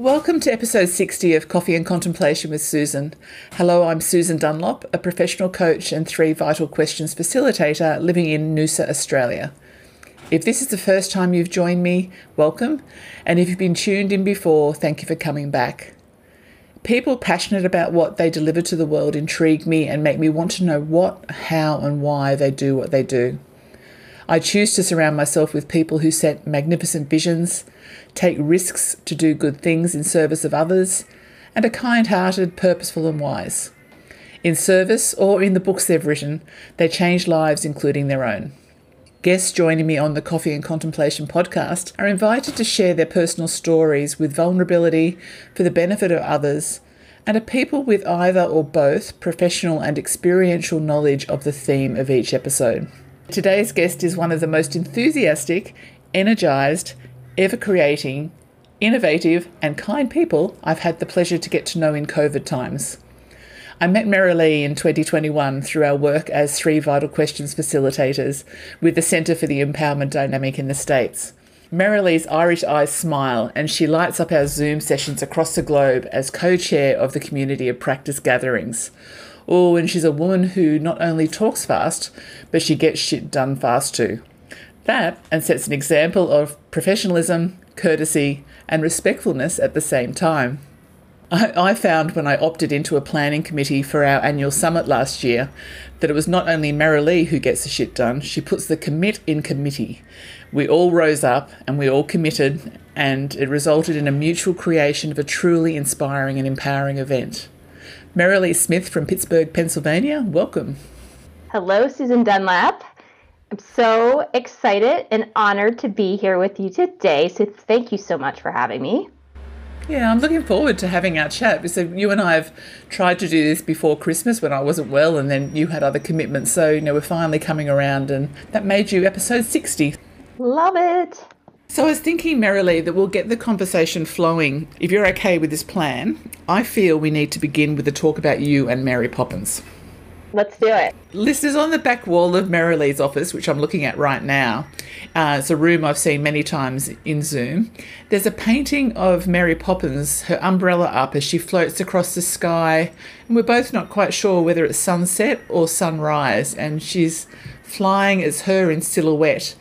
Welcome to episode 60 of Coffee and Contemplation with Susan. Hello, I'm Susan Dunlop, a professional coach and three vital questions facilitator living in Noosa, Australia. If this is the first time you've joined me, welcome. And if you've been tuned in before, thank you for coming back. People passionate about what they deliver to the world intrigue me and make me want to know what, how, and why they do what they do. I choose to surround myself with people who set magnificent visions, take risks to do good things in service of others, and are kind hearted, purposeful, and wise. In service or in the books they've written, they change lives, including their own. Guests joining me on the Coffee and Contemplation podcast are invited to share their personal stories with vulnerability for the benefit of others and are people with either or both professional and experiential knowledge of the theme of each episode. Today's guest is one of the most enthusiastic, energized, ever creating, innovative, and kind people I've had the pleasure to get to know in COVID times. I met Marilee in 2021 through our work as Three Vital Questions facilitators with the Centre for the Empowerment Dynamic in the States. Marilee's Irish eyes smile and she lights up our Zoom sessions across the globe as co chair of the community of practice gatherings. Oh, and she's a woman who not only talks fast, but she gets shit done fast too. That and sets an example of professionalism, courtesy, and respectfulness at the same time. I, I, found when I opted into a planning committee for our annual summit last year that it was not only Marilee who gets the shit done, she puts the commit in committee. We all rose up and we all committed, and it resulted in a mutual creation of a truly inspiring and empowering event. Marilee Smith from Pittsburgh, Pennsylvania, welcome. Hello, Susan Dunlop. I'm so excited and honored to be here with you today. So, thank you so much for having me. Yeah, I'm looking forward to having our chat. So, you and I have tried to do this before Christmas when I wasn't well, and then you had other commitments. So, you know, we're finally coming around, and that made you episode 60. Love it. So I was thinking, Marilee, that we'll get the conversation flowing. If you're okay with this plan, I feel we need to begin with a talk about you and Mary Poppins. Let's do it. Listeners, on the back wall of Marilee's office, which I'm looking at right now, uh, it's a room I've seen many times in Zoom. There's a painting of Mary Poppins, her umbrella up as she floats across the sky, and we're both not quite sure whether it's sunset or sunrise, and she's flying as her in silhouette.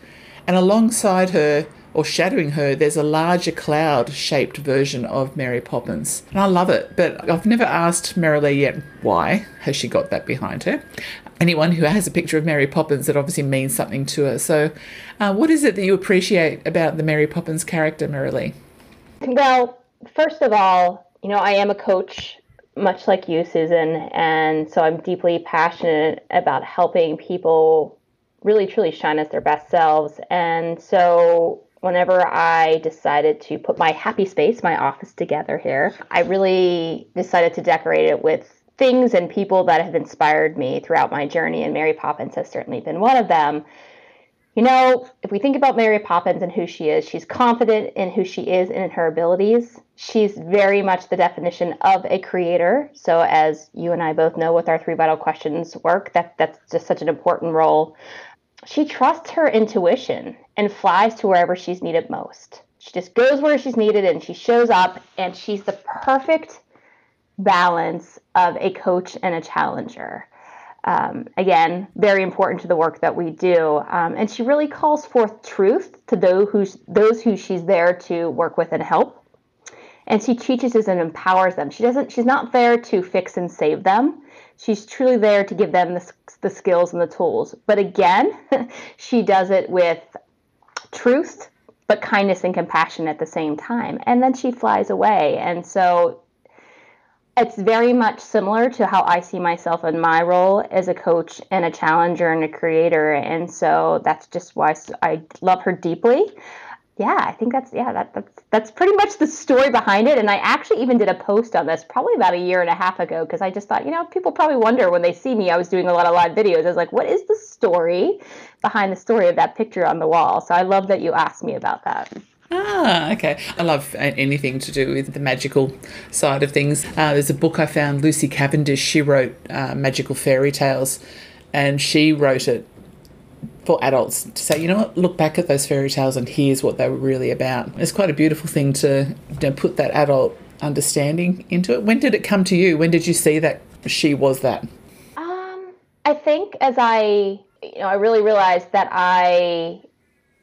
And alongside her, or shadowing her, there's a larger cloud shaped version of Mary Poppins. And I love it, but I've never asked Marilee yet why has she got that behind her. Anyone who has a picture of Mary Poppins, that obviously means something to her. So, uh, what is it that you appreciate about the Mary Poppins character, Marilee? Well, first of all, you know, I am a coach much like you, Susan, and so I'm deeply passionate about helping people really truly shine as their best selves. And so whenever I decided to put my happy space, my office together here, I really decided to decorate it with things and people that have inspired me throughout my journey, and Mary Poppins has certainly been one of them. You know, if we think about Mary Poppins and who she is, she's confident in who she is and in her abilities. She's very much the definition of a creator. So, as you and I both know with our three vital questions work, that that's just such an important role she trusts her intuition and flies to wherever she's needed most. She just goes where she's needed and she shows up and she's the perfect balance of a coach and a challenger. Um, again, very important to the work that we do. Um, and she really calls forth truth to those who, those who she's there to work with and help. And she teaches and empowers them. She doesn't. She's not there to fix and save them. She's truly there to give them the, the skills and the tools. But again, she does it with truth, but kindness and compassion at the same time. And then she flies away. And so it's very much similar to how I see myself in my role as a coach and a challenger and a creator. And so that's just why I love her deeply yeah, I think that's yeah, that, that's that's pretty much the story behind it. And I actually even did a post on this probably about a year and a half ago because I just thought, you know, people probably wonder when they see me. I was doing a lot of live videos. I was like, what is the story behind the story of that picture on the wall? So I love that you asked me about that. Ah, okay. I love anything to do with the magical side of things. Uh, there's a book I found, Lucy Cavendish. She wrote uh, Magical Fairy Tales, and she wrote it for adults to say, you know what, look back at those fairy tales and here's what they were really about. It's quite a beautiful thing to you know, put that adult understanding into it. When did it come to you? When did you see that she was that? Um, I think as I, you know, I really realized that I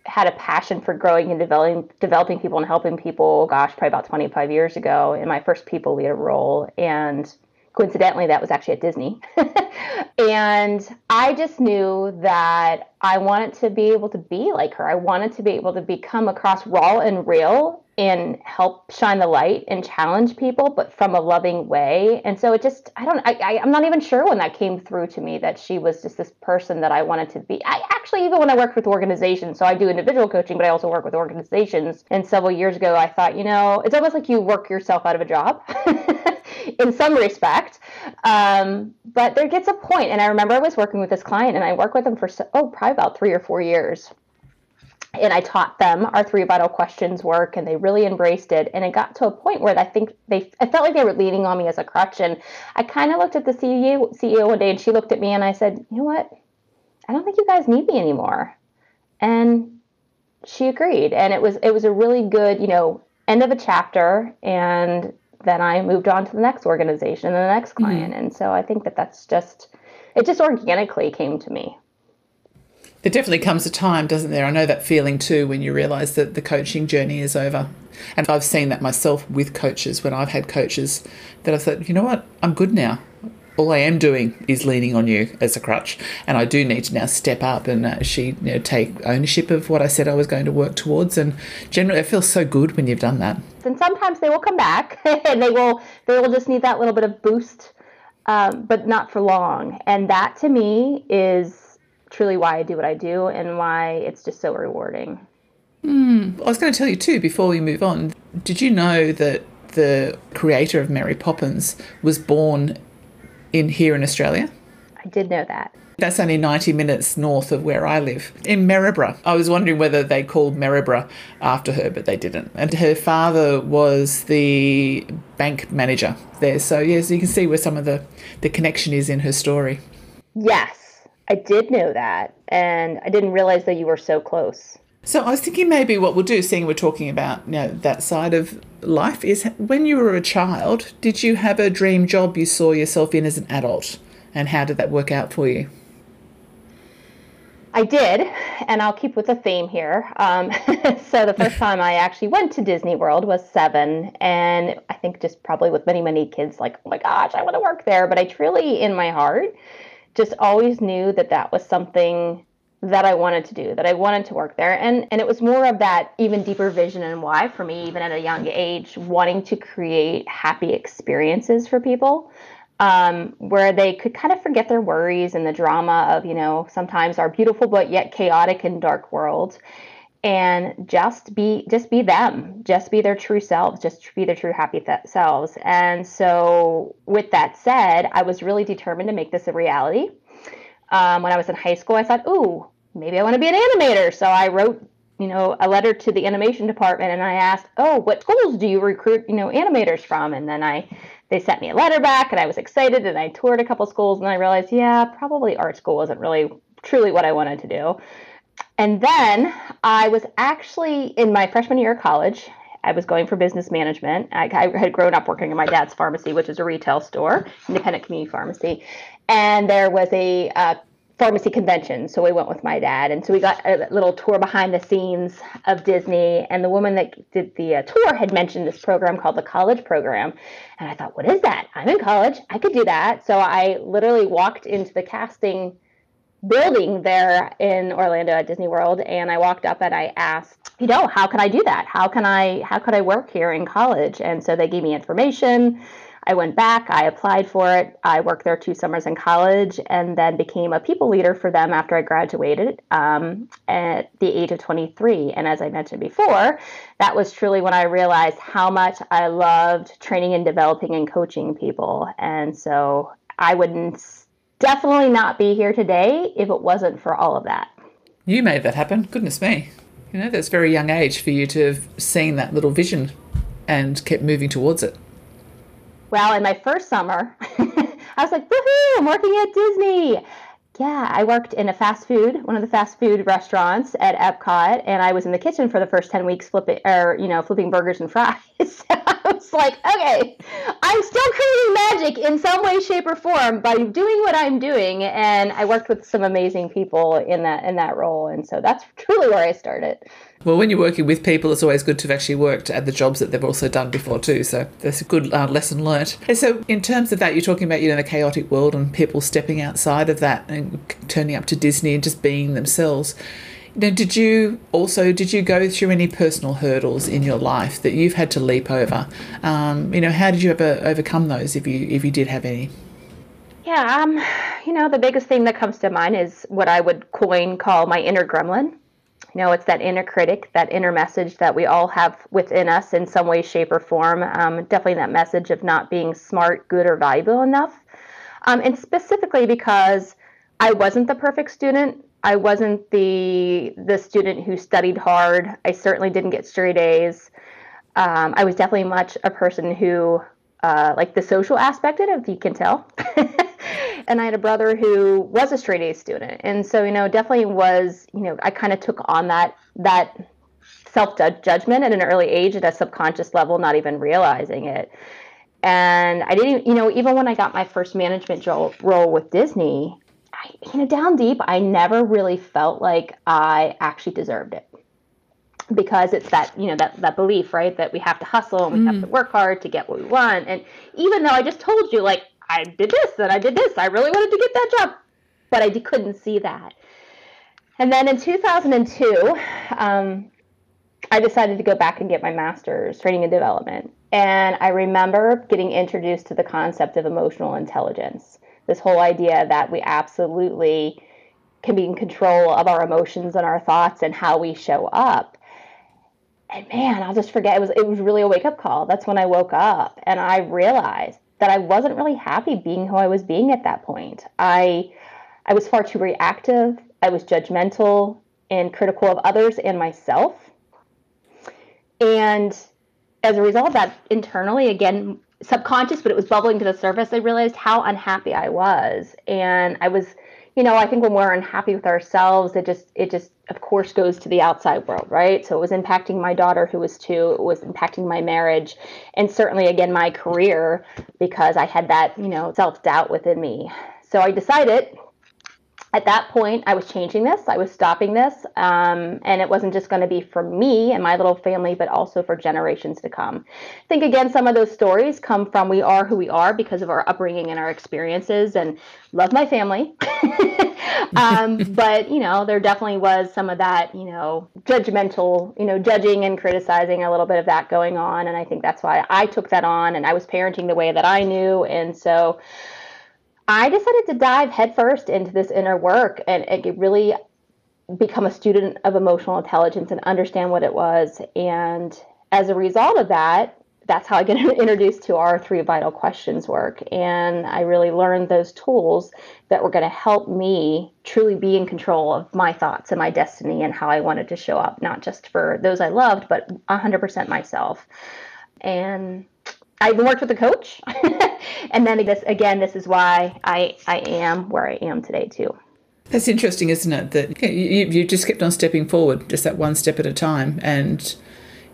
had a passion for growing and developing developing people and helping people gosh probably about 25 years ago in my first people leader role and coincidentally that was actually at disney and i just knew that i wanted to be able to be like her i wanted to be able to become across raw and real and help shine the light and challenge people, but from a loving way. And so it just, I don't, I, I, am not even sure when that came through to me that she was just this person that I wanted to be. I actually, even when I worked with organizations, so I do individual coaching, but I also work with organizations. And several years ago, I thought, you know, it's almost like you work yourself out of a job. in some respect. Um, but there gets a point, and I remember I was working with this client, and I worked with them for oh, probably about three or four years and I taught them our three vital questions work, and they really embraced it. And it got to a point where I think they, I felt like they were leaning on me as a crutch. And I kind of looked at the CEO, CEO one day, and she looked at me, and I said, "You know what? I don't think you guys need me anymore." And she agreed, and it was it was a really good, you know, end of a chapter. And then I moved on to the next organization and the next mm-hmm. client. Mm-hmm. And so I think that that's just it just organically came to me. There definitely comes a time, doesn't there? I know that feeling too when you realize that the coaching journey is over. And I've seen that myself with coaches when I've had coaches that I've said, you know what, I'm good now. All I am doing is leaning on you as a crutch, and I do need to now step up and actually you know, take ownership of what I said I was going to work towards. And generally, it feels so good when you've done that. And sometimes they will come back, and they will they will just need that little bit of boost, um, but not for long. And that to me is truly why I do what I do and why it's just so rewarding. Mm. I was going to tell you too before we move on. Did you know that the creator of Mary Poppins was born in here in Australia? I did know that. That's only 90 minutes north of where I live, in Maryborough. I was wondering whether they called Maryborough after her, but they didn't. And her father was the bank manager there. So, yes, you can see where some of the, the connection is in her story. Yes, I did know that, and I didn't realize that you were so close. So I was thinking maybe what we'll do, seeing we're talking about you know that side of life, is when you were a child, did you have a dream job you saw yourself in as an adult, and how did that work out for you? I did, and I'll keep with the theme here. Um, so the first time I actually went to Disney World was seven, and I think just probably with many many kids, like oh my gosh, I want to work there. But I truly, in my heart, just always knew that that was something that I wanted to do, that I wanted to work there. And and it was more of that even deeper vision and why for me, even at a young age, wanting to create happy experiences for people. Um, where they could kind of forget their worries and the drama of, you know, sometimes our beautiful but yet chaotic and dark world and just be just be them just be their true selves just be their true happy th- selves and so with that said i was really determined to make this a reality um, when i was in high school i thought ooh maybe i want to be an animator so i wrote you know a letter to the animation department and i asked oh what schools do you recruit you know animators from and then i they sent me a letter back and i was excited and i toured a couple schools and i realized yeah probably art school wasn't really truly what i wanted to do and then I was actually in my freshman year of college. I was going for business management. I, I, had grown up working in my dad's pharmacy, which is a retail store, independent community pharmacy. And there was a uh, pharmacy convention. So we went with my dad. And so we got a little tour behind the scenes of Disney. And the woman that did the uh, tour had mentioned this program called the college program. And I thought, what is that? I'm in college. I could do that. So I literally walked into the casting building there in Orlando at Disney World and I walked up and I asked, you know, how can I do that? How can I how could I work here in college? And so they gave me information. I went back, I applied for it. I worked there two summers in college and then became a people leader for them after I graduated um, at the age of 23. And as I mentioned before, that was truly when I realized how much I loved training and developing and coaching people. And so I wouldn't definitely not be here today if it wasn't for all of that. You made that happen. Goodness me. You know, that's very young age for you to have seen that little vision and kept moving towards it. Well, in my first summer, I was like, woohoo, I'm working at Disney. Yeah, I worked in a fast food, one of the fast food restaurants at Epcot, and I was in the kitchen for the first ten weeks, flipping or you know flipping burgers and fries. was like, okay, I'm still creating magic in some way, shape, or form by doing what I'm doing, and I worked with some amazing people in that in that role, and so that's truly where I started. Well, when you're working with people, it's always good to have actually worked at the jobs that they've also done before too. So that's a good uh, lesson learnt. And so, in terms of that, you're talking about you know the chaotic world and people stepping outside of that and turning up to Disney and just being themselves. Now, did you also did you go through any personal hurdles in your life that you've had to leap over? Um, you know, how did you ever overcome those if you if you did have any? Yeah, um, you know, the biggest thing that comes to mind is what I would coin call my inner gremlin. You know, it's that inner critic, that inner message that we all have within us in some way, shape, or form. Um, definitely that message of not being smart, good, or valuable enough. Um, and specifically because I wasn't the perfect student. I wasn't the the student who studied hard. I certainly didn't get straight A's. Um, I was definitely much a person who, uh, like the social aspect of it, if you can tell. and I had a brother who was a straight A student, and so you know, definitely was you know, I kind of took on that that self judgment at an early age at a subconscious level, not even realizing it. And I didn't, you know, even when I got my first management role, role with Disney, I, you know, down deep, I never really felt like I actually deserved it because it's that you know that that belief right that we have to hustle and we mm. have to work hard to get what we want and even though i just told you like I did this and I did this. I really wanted to get that job, but I couldn't see that. And then in 2002, um, I decided to go back and get my master's training and development. And I remember getting introduced to the concept of emotional intelligence. This whole idea that we absolutely can be in control of our emotions and our thoughts and how we show up. And man, I'll just forget it was it was really a wake up call. That's when I woke up and I realized that I wasn't really happy being who I was being at that point. I I was far too reactive. I was judgmental and critical of others and myself. And as a result of that, internally, again, subconscious, but it was bubbling to the surface, I realized how unhappy I was. And I was you know, I think when we're unhappy with ourselves, it just it just of course goes to the outside world, right? So it was impacting my daughter who was 2, it was impacting my marriage and certainly again my career because I had that, you know, self-doubt within me. So I decided at that point, I was changing this. I was stopping this. Um, and it wasn't just going to be for me and my little family, but also for generations to come. I think, again, some of those stories come from we are who we are because of our upbringing and our experiences, and love my family. um, but, you know, there definitely was some of that, you know, judgmental, you know, judging and criticizing a little bit of that going on. And I think that's why I took that on and I was parenting the way that I knew. And so, I decided to dive headfirst into this inner work and, and really become a student of emotional intelligence and understand what it was. And as a result of that, that's how I get introduced to our three vital questions work. And I really learned those tools that were going to help me truly be in control of my thoughts and my destiny and how I wanted to show up, not just for those I loved, but 100% myself. And I even worked with a coach. and then this again, this is why I I am where I am today too. That's interesting, isn't it? That you, you just kept on stepping forward, just that one step at a time. And,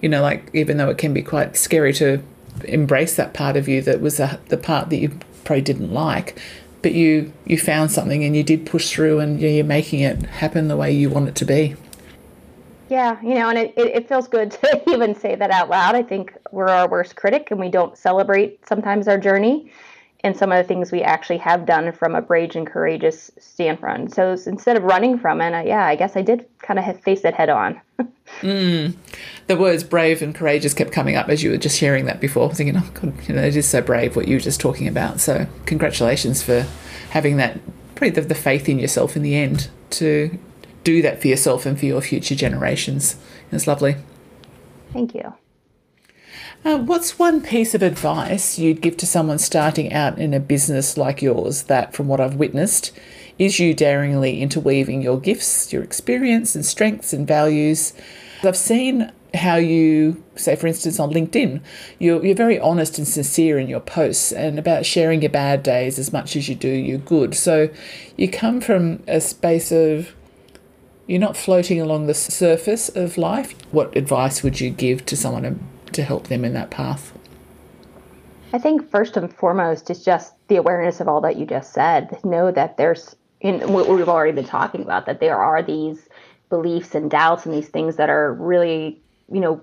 you know, like, even though it can be quite scary to embrace that part of you that was a, the part that you probably didn't like, but you, you found something and you did push through and you're making it happen the way you want it to be. Yeah, you know, and it, it, it, feels good to even say that out loud. I think we're our worst critic and we don't celebrate sometimes our journey and some of the things we actually have done from a brave and courageous standpoint. So instead of running from it, I, yeah, I guess I did kind of face it head on. mm. The words brave and courageous kept coming up as you were just sharing that before, thinking, oh, God, you know, it is so brave what you were just talking about. So congratulations for having that, probably the, the faith in yourself in the end to do that for yourself and for your future generations. It's lovely. Thank you. Uh, what's one piece of advice you'd give to someone starting out in a business like yours that, from what I've witnessed, is you daringly interweaving your gifts, your experience, and strengths and values? I've seen how you say for instance on linkedin you're, you're very honest and sincere in your posts and about sharing your bad days as much as you do your good so you come from a space of you're not floating along the surface of life what advice would you give to someone to, help them in that path i think first and foremost is just the awareness of all that you just said know that there's in what we've already been talking about that there are these beliefs and doubts and these things that are really you know,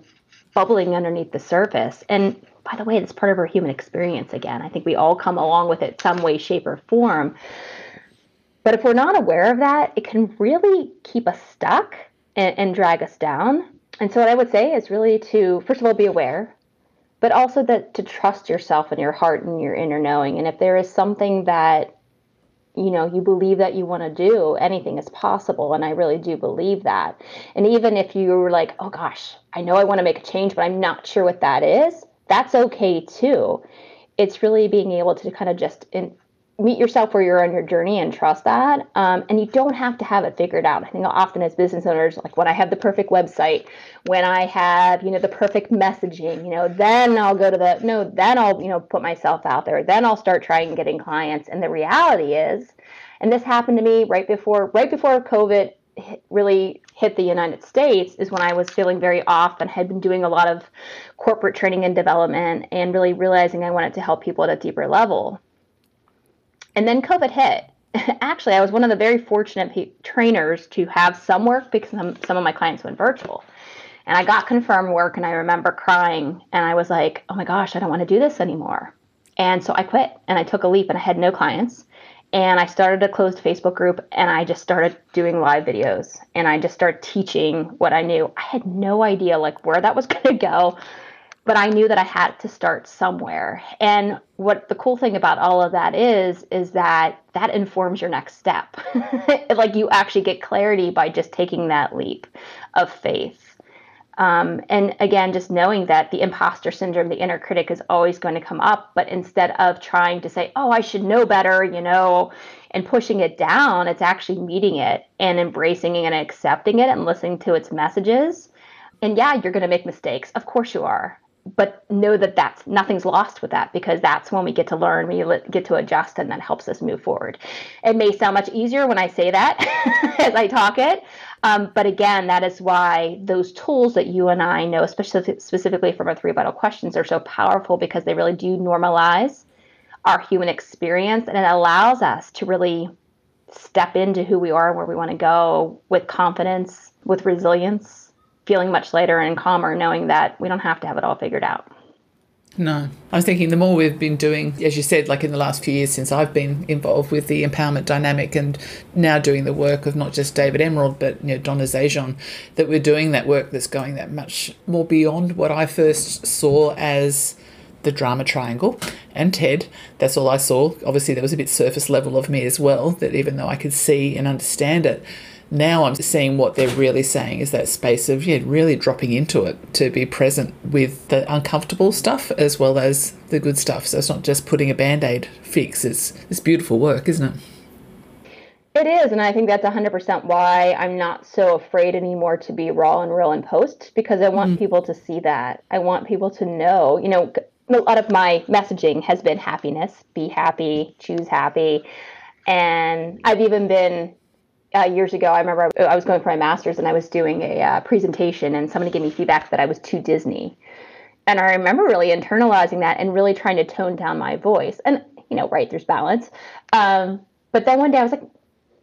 bubbling underneath the surface. And by the way, it's part of our human experience again. I think we all come along with it some way, shape, or form. But if we're not aware of that, it can really keep us stuck and, and drag us down. And so, what I would say is really to, first of all, be aware, but also that to trust yourself and your heart and your inner knowing. And if there is something that you know you believe that you want to do anything is possible and i really do believe that and even if you're like oh gosh i know i want to make a change but i'm not sure what that is that's okay too it's really being able to kind of just in, meet yourself where you're on your journey and trust that. Um, and you don't have to have it figured out. I think often as business owners, like when I have the perfect website, when I have, you know, the perfect messaging, you know, then I'll go to the, no, then I'll, you know, put myself out there. Then I'll start trying getting clients. And the reality is, and this happened to me right before, right before COVID really hit the United States is when I was feeling very off and had been doing a lot of corporate training and development and really realizing I wanted to help people at a deeper level. And then COVID hit. Actually, I was one of the very fortunate pe- trainers to have some work because some, some of my clients went virtual. And I got confirmed work, and I remember crying, and I was like, oh my gosh, I don't want to do this anymore. And so I quit and I took a leap, and I had no clients. And I started a closed Facebook group, and I just started doing live videos, and I just started teaching what I knew. I had no idea like where that was going to go but I knew that I had to start somewhere. And what the cool thing about all of that is, is that that informs your next step. like you actually get clarity by just taking that leap of faith. Um, and again, just knowing that the imposter syndrome, the inner critic is always going to come up. But instead of trying to say, oh, I should know better, you know, and pushing it down, it's actually meeting it and embracing it and accepting it and listening to its messages. And yeah, you're going to make mistakes. Of course you are but know that that's nothing's lost with that because that's when we get to learn we get to adjust and that helps us move forward. It may sound much easier when i say that as i talk it um, but again that is why those tools that you and i know specific, specifically from our three vital questions are so powerful because they really do normalize our human experience and it allows us to really step into who we are and where we want to go with confidence with resilience feeling much lighter and calmer knowing that we don't have to have it all figured out. No. I was thinking the more we've been doing, as you said, like in the last few years since I've been involved with the empowerment dynamic and now doing the work of not just David Emerald, but you know, Donna Zajonc, that we're doing that work that's going that much more beyond what I first saw as the drama triangle and TED. That's all I saw. Obviously, there was a bit surface level of me as well, that even though I could see and understand it, now I'm seeing what they're really saying is that space of yeah, really dropping into it to be present with the uncomfortable stuff as well as the good stuff. So it's not just putting a band aid fix. It's it's beautiful work, isn't it? It is, and I think that's 100% why I'm not so afraid anymore to be raw and real in post because I want mm. people to see that. I want people to know, you know, a lot of my messaging has been happiness, be happy, choose happy. And I've even been uh, years ago, I remember I was going for my master's and I was doing a uh, presentation, and somebody gave me feedback that I was too Disney. And I remember really internalizing that and really trying to tone down my voice. And, you know, right, there's balance. Um, but then one day I was like,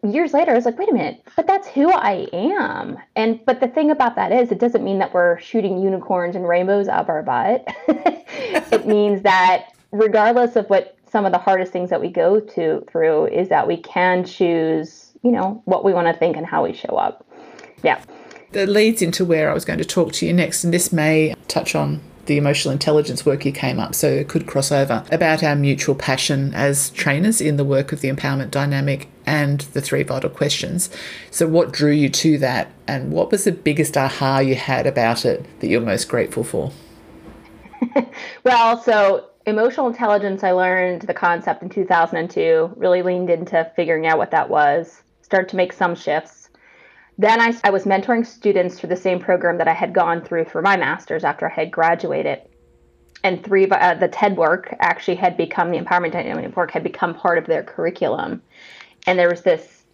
years later, I was like, wait a minute, but that's who I am. And, but the thing about that is, it doesn't mean that we're shooting unicorns and rainbows up our butt. it means that regardless of what some of the hardest things that we go to through, is that we can choose you know, what we want to think and how we show up. Yeah. That leads into where I was going to talk to you next, and this may touch on the emotional intelligence work you came up, so it could cross over about our mutual passion as trainers in the work of the empowerment dynamic and the three vital questions. So, what drew you to that, and what was the biggest aha you had about it that you're most grateful for? well, so emotional intelligence, I learned the concept in 2002, really leaned into figuring out what that was started to make some shifts. Then I, I was mentoring students through the same program that I had gone through for my master's after I had graduated. And three, uh, the TED work actually had become the empowerment dynamic work had become part of their curriculum. And there was this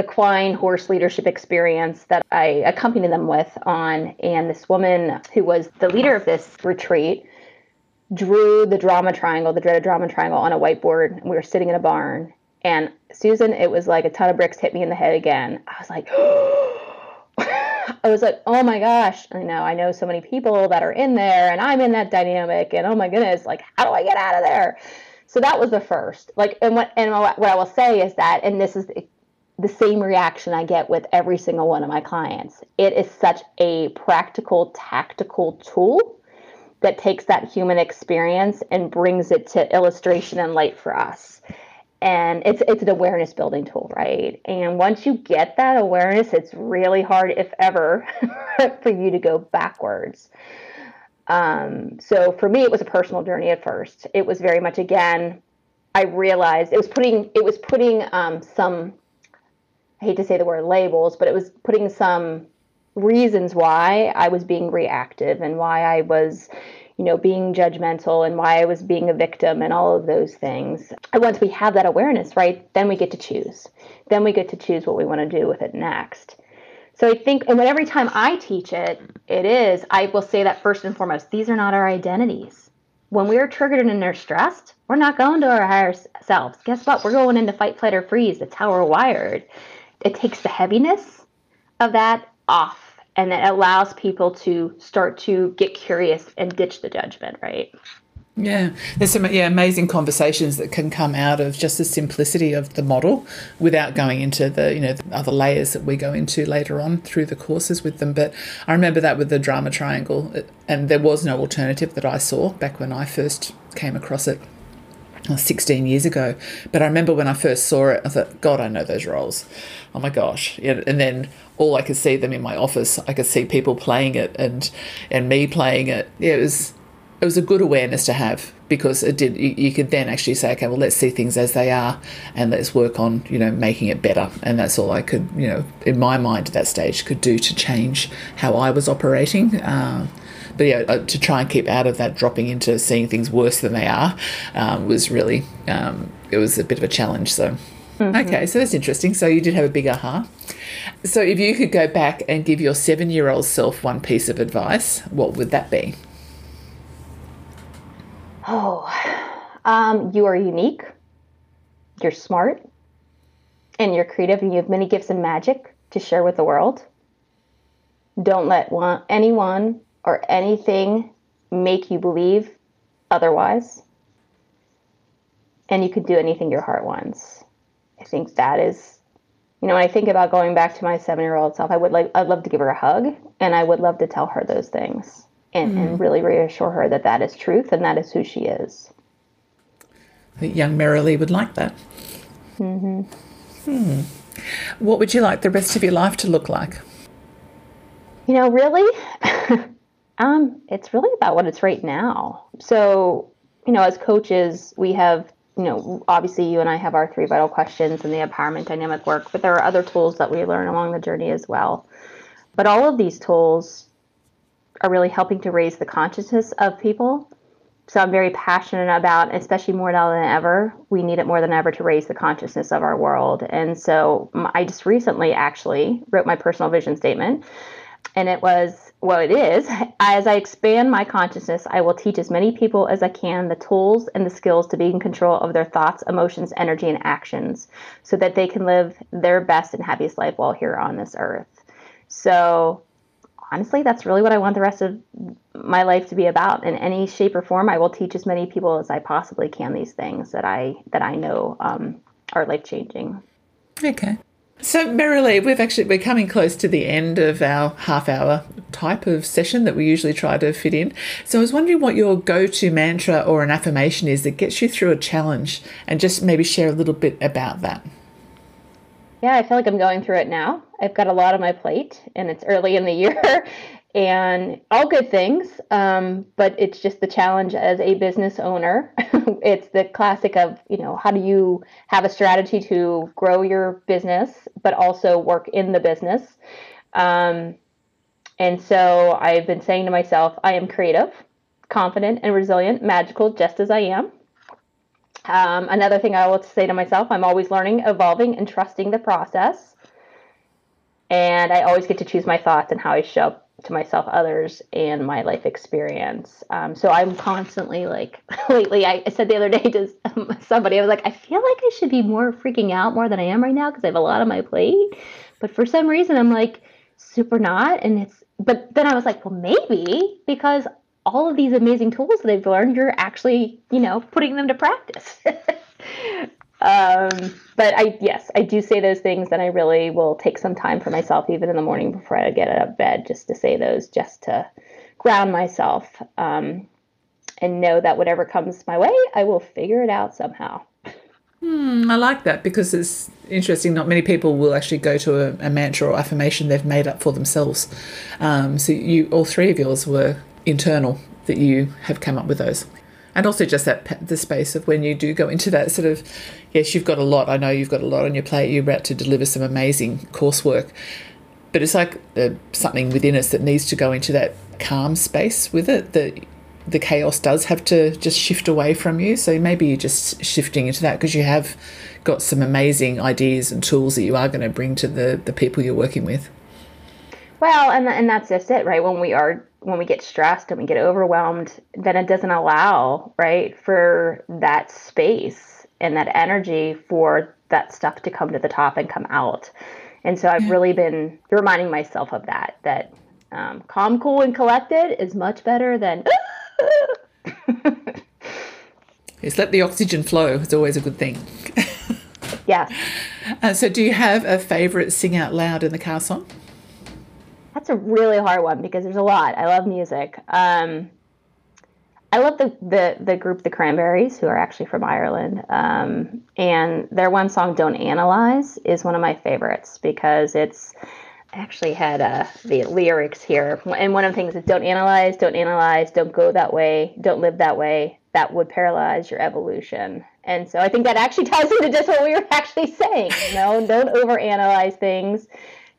equine horse leadership experience that I accompanied them with on. And this woman who was the leader of this retreat drew the drama triangle, the dreaded drama triangle, on a whiteboard. And we were sitting in a barn. And Susan, it was like a ton of bricks hit me in the head again. I was like, I was like, oh my gosh, I know, I know so many people that are in there and I'm in that dynamic. And oh my goodness, like, how do I get out of there? So that was the first. Like, and what, and what I will say is that, and this is the same reaction I get with every single one of my clients. It is such a practical, tactical tool that takes that human experience and brings it to illustration and light for us. And it's it's an awareness building tool, right? And once you get that awareness, it's really hard, if ever, for you to go backwards. Um, so for me, it was a personal journey at first. It was very much again, I realized it was putting it was putting um, some I hate to say the word labels, but it was putting some reasons why I was being reactive and why I was, you know, being judgmental and why I was being a victim and all of those things. And once we have that awareness, right, then we get to choose. Then we get to choose what we want to do with it next. So I think, and when every time I teach it, it is, I will say that first and foremost, these are not our identities. When we are triggered and they're stressed, we're not going to our higher selves. Guess what? We're going into fight, flight, or freeze. That's how we're wired. It takes the heaviness of that off and it allows people to start to get curious and ditch the judgment, right? Yeah, there's some yeah amazing conversations that can come out of just the simplicity of the model, without going into the you know the other layers that we go into later on through the courses with them. But I remember that with the drama triangle, uh, and there was no alternative that I saw back when I first came across it. Uh, 16 years ago. But I remember when I first saw it, I thought, God, I know those roles. Oh my gosh. And then all I could see them in my office, I could see people playing it and and me playing it. Yeah, it was it was a good awareness to have because it did you, you could then actually say, okay, well let's see things as they are and let's work on, you know, making it better. And that's all I could, you know, in my mind at that stage could do to change how I was operating. Uh, but yeah, uh, to try and keep out of that dropping into seeing things worse than they are um, was really um, it was a bit of a challenge. So mm-hmm. okay, so that's interesting. So you did have a big aha. So if you could go back and give your seven year old self one piece of advice, what would that be? Oh, um, you are unique. You're smart, and you're creative, and you have many gifts and magic to share with the world. Don't let one, anyone or anything make you believe otherwise. And you could do anything your heart wants. I think that is, you know, when I think about going back to my seven year old self, I would like, I'd love to give her a hug and I would love to tell her those things and, mm. and mm-hmm. really reassure her that that is truth and that is who she is. I think young Marilee would like that. Mm-hmm. Hmm. What would you like the rest of your life to look like? You know, really, Um, it's really about what it's right now. So, you know, as coaches, we have, you know, obviously you and I have our three vital questions and the empowerment dynamic work, but there are other tools that we learn along the journey as well. But all of these tools are really helping to raise the consciousness of people. So I'm very passionate about, especially more now than ever, we need it more than ever to raise the consciousness of our world. And so I just recently actually wrote my personal vision statement, and it was well, it is. As I expand my consciousness, I will teach as many people as I can the tools and the skills to be in control of their thoughts, emotions, energy, and actions so that they can live their best and happiest life while here on this earth. So, honestly, that's really what I want the rest of my life to be about. In any shape or form, I will teach as many people as I possibly can these things that I that I know um, are life changing. Okay. So, Marilee, we've actually we're coming close to the end of our half hour type of session that we usually try to fit in. So, I was wondering what your go-to mantra or an affirmation is that gets you through a challenge, and just maybe share a little bit about that. Yeah, I feel like I'm going through it now. I've got a lot on my plate, and it's early in the year, and all good things. Um, but it's just the challenge as a business owner it's the classic of, you know, how do you have a strategy to grow your business, but also work in the business? Um, and so I've been saying to myself, I am creative, confident, and resilient, magical, just as I am. Um, another thing I will say to myself, I'm always learning, evolving, and trusting the process. And I always get to choose my thoughts and how I show up to myself, others, and my life experience. Um, so I'm constantly like, lately, I, said the other day to somebody, I was like, I feel like I should be more freaking out more than I am right now because I have a lot on my plate. But for some reason, I'm like super not. And it's, but then I was like, well, maybe because all of these amazing tools that I've learned, you're actually, you know, putting them to practice. um, but I, yes, I do say those things, and I really will take some time for myself, even in the morning before I get out of bed, just to say those, just to ground myself um, and know that whatever comes my way, I will figure it out somehow. Hmm, I like that because it's interesting. Not many people will actually go to a, a mantra or affirmation they've made up for themselves. Um, so you, all three of yours were internal that you have come up with those and also just that the space of when you do go into that sort of yes you've got a lot i know you've got a lot on your plate you're about to deliver some amazing coursework. But it's like uh, something within us that needs to go into that calm space with it that the chaos does have to just shift away from you. So maybe you're just shifting into that because you have got some amazing ideas and tools that you are going to bring to the the people you're working with. Well and and that's just it right? When we are when we get stressed and we get overwhelmed, then it doesn't allow, right, for that space and that energy for that stuff to come to the top and come out. And so I've really been reminding myself of that, that um, calm, cool, and collected is much better than. yes, let the oxygen flow. It's always a good thing. yeah. Uh, so, do you have a favorite sing out loud in the car song? That's a really hard one because there's a lot. I love music. Um, I love the, the the group The Cranberries, who are actually from Ireland, um, and their one song "Don't Analyze" is one of my favorites because it's actually had uh, the lyrics here, and one of the things is "Don't analyze, don't analyze, don't go that way, don't live that way. That would paralyze your evolution." And so I think that actually ties into just what we were actually saying. You know, don't overanalyze things,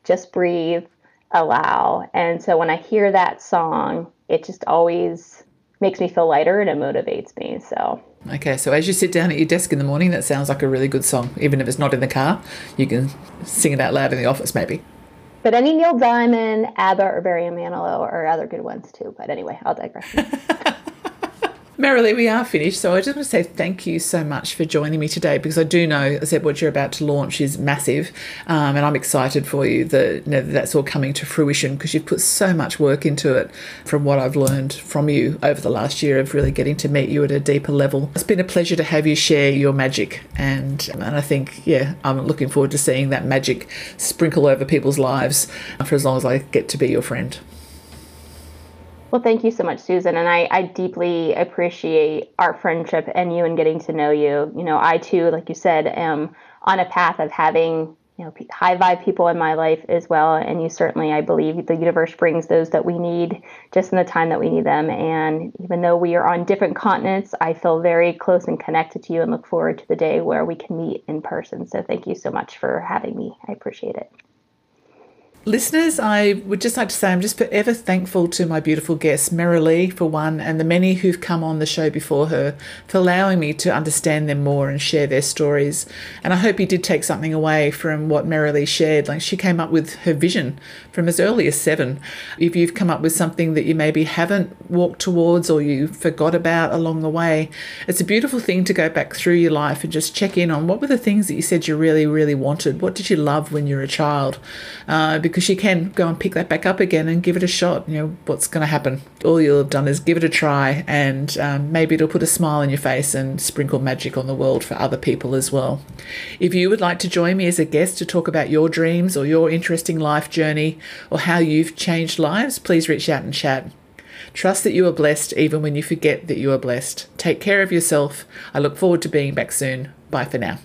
just breathe, allow. And so when I hear that song, it just always makes me feel lighter and it motivates me. So Okay, so as you sit down at your desk in the morning, that sounds like a really good song. Even if it's not in the car, you can sing it out loud in the office, maybe. But any Neil Diamond, ABBA, or Barry Manilow are other good ones too. But anyway, I'll digress. Marilee, we are finished. So I just want to say thank you so much for joining me today because I do know, I said, what you're about to launch is massive. Um, and I'm excited for you that you know, that's all coming to fruition because you've put so much work into it from what I've learned from you over the last year of really getting to meet you at a deeper level. It's been a pleasure to have you share your magic. And, and I think, yeah, I'm looking forward to seeing that magic sprinkle over people's lives for as long as I get to be your friend. Well, thank you so much, Susan. And I, I deeply appreciate our friendship and you and getting to know you. You know, I too, like you said, am on a path of having, you know, high vibe people in my life as well. And you certainly, I believe, the universe brings those that we need just in the time that we need them. And even though we are on different continents, I feel very close and connected to you and look forward to the day where we can meet in person. So thank you so much for having me. I appreciate it. Listeners, I would just like to say I'm just forever thankful to my beautiful guest, Marilee, for one, and the many who've come on the show before her for allowing me to understand them more and share their stories. And I hope you did take something away from what Marilee shared. Like she came up with her vision from as early as seven. If you've come up with something that you maybe haven't walked towards or you forgot about along the way, it's a beautiful thing to go back through your life and just check in on what were the things that you said you really, really wanted. What did you love when you were a child? Uh, because you can go and pick that back up again and give it a shot. You know, what's going to happen? All you'll have done is give it a try, and um, maybe it'll put a smile on your face and sprinkle magic on the world for other people as well. If you would like to join me as a guest to talk about your dreams or your interesting life journey or how you've changed lives, please reach out and chat. Trust that you are blessed even when you forget that you are blessed. Take care of yourself. I look forward to being back soon. Bye for now.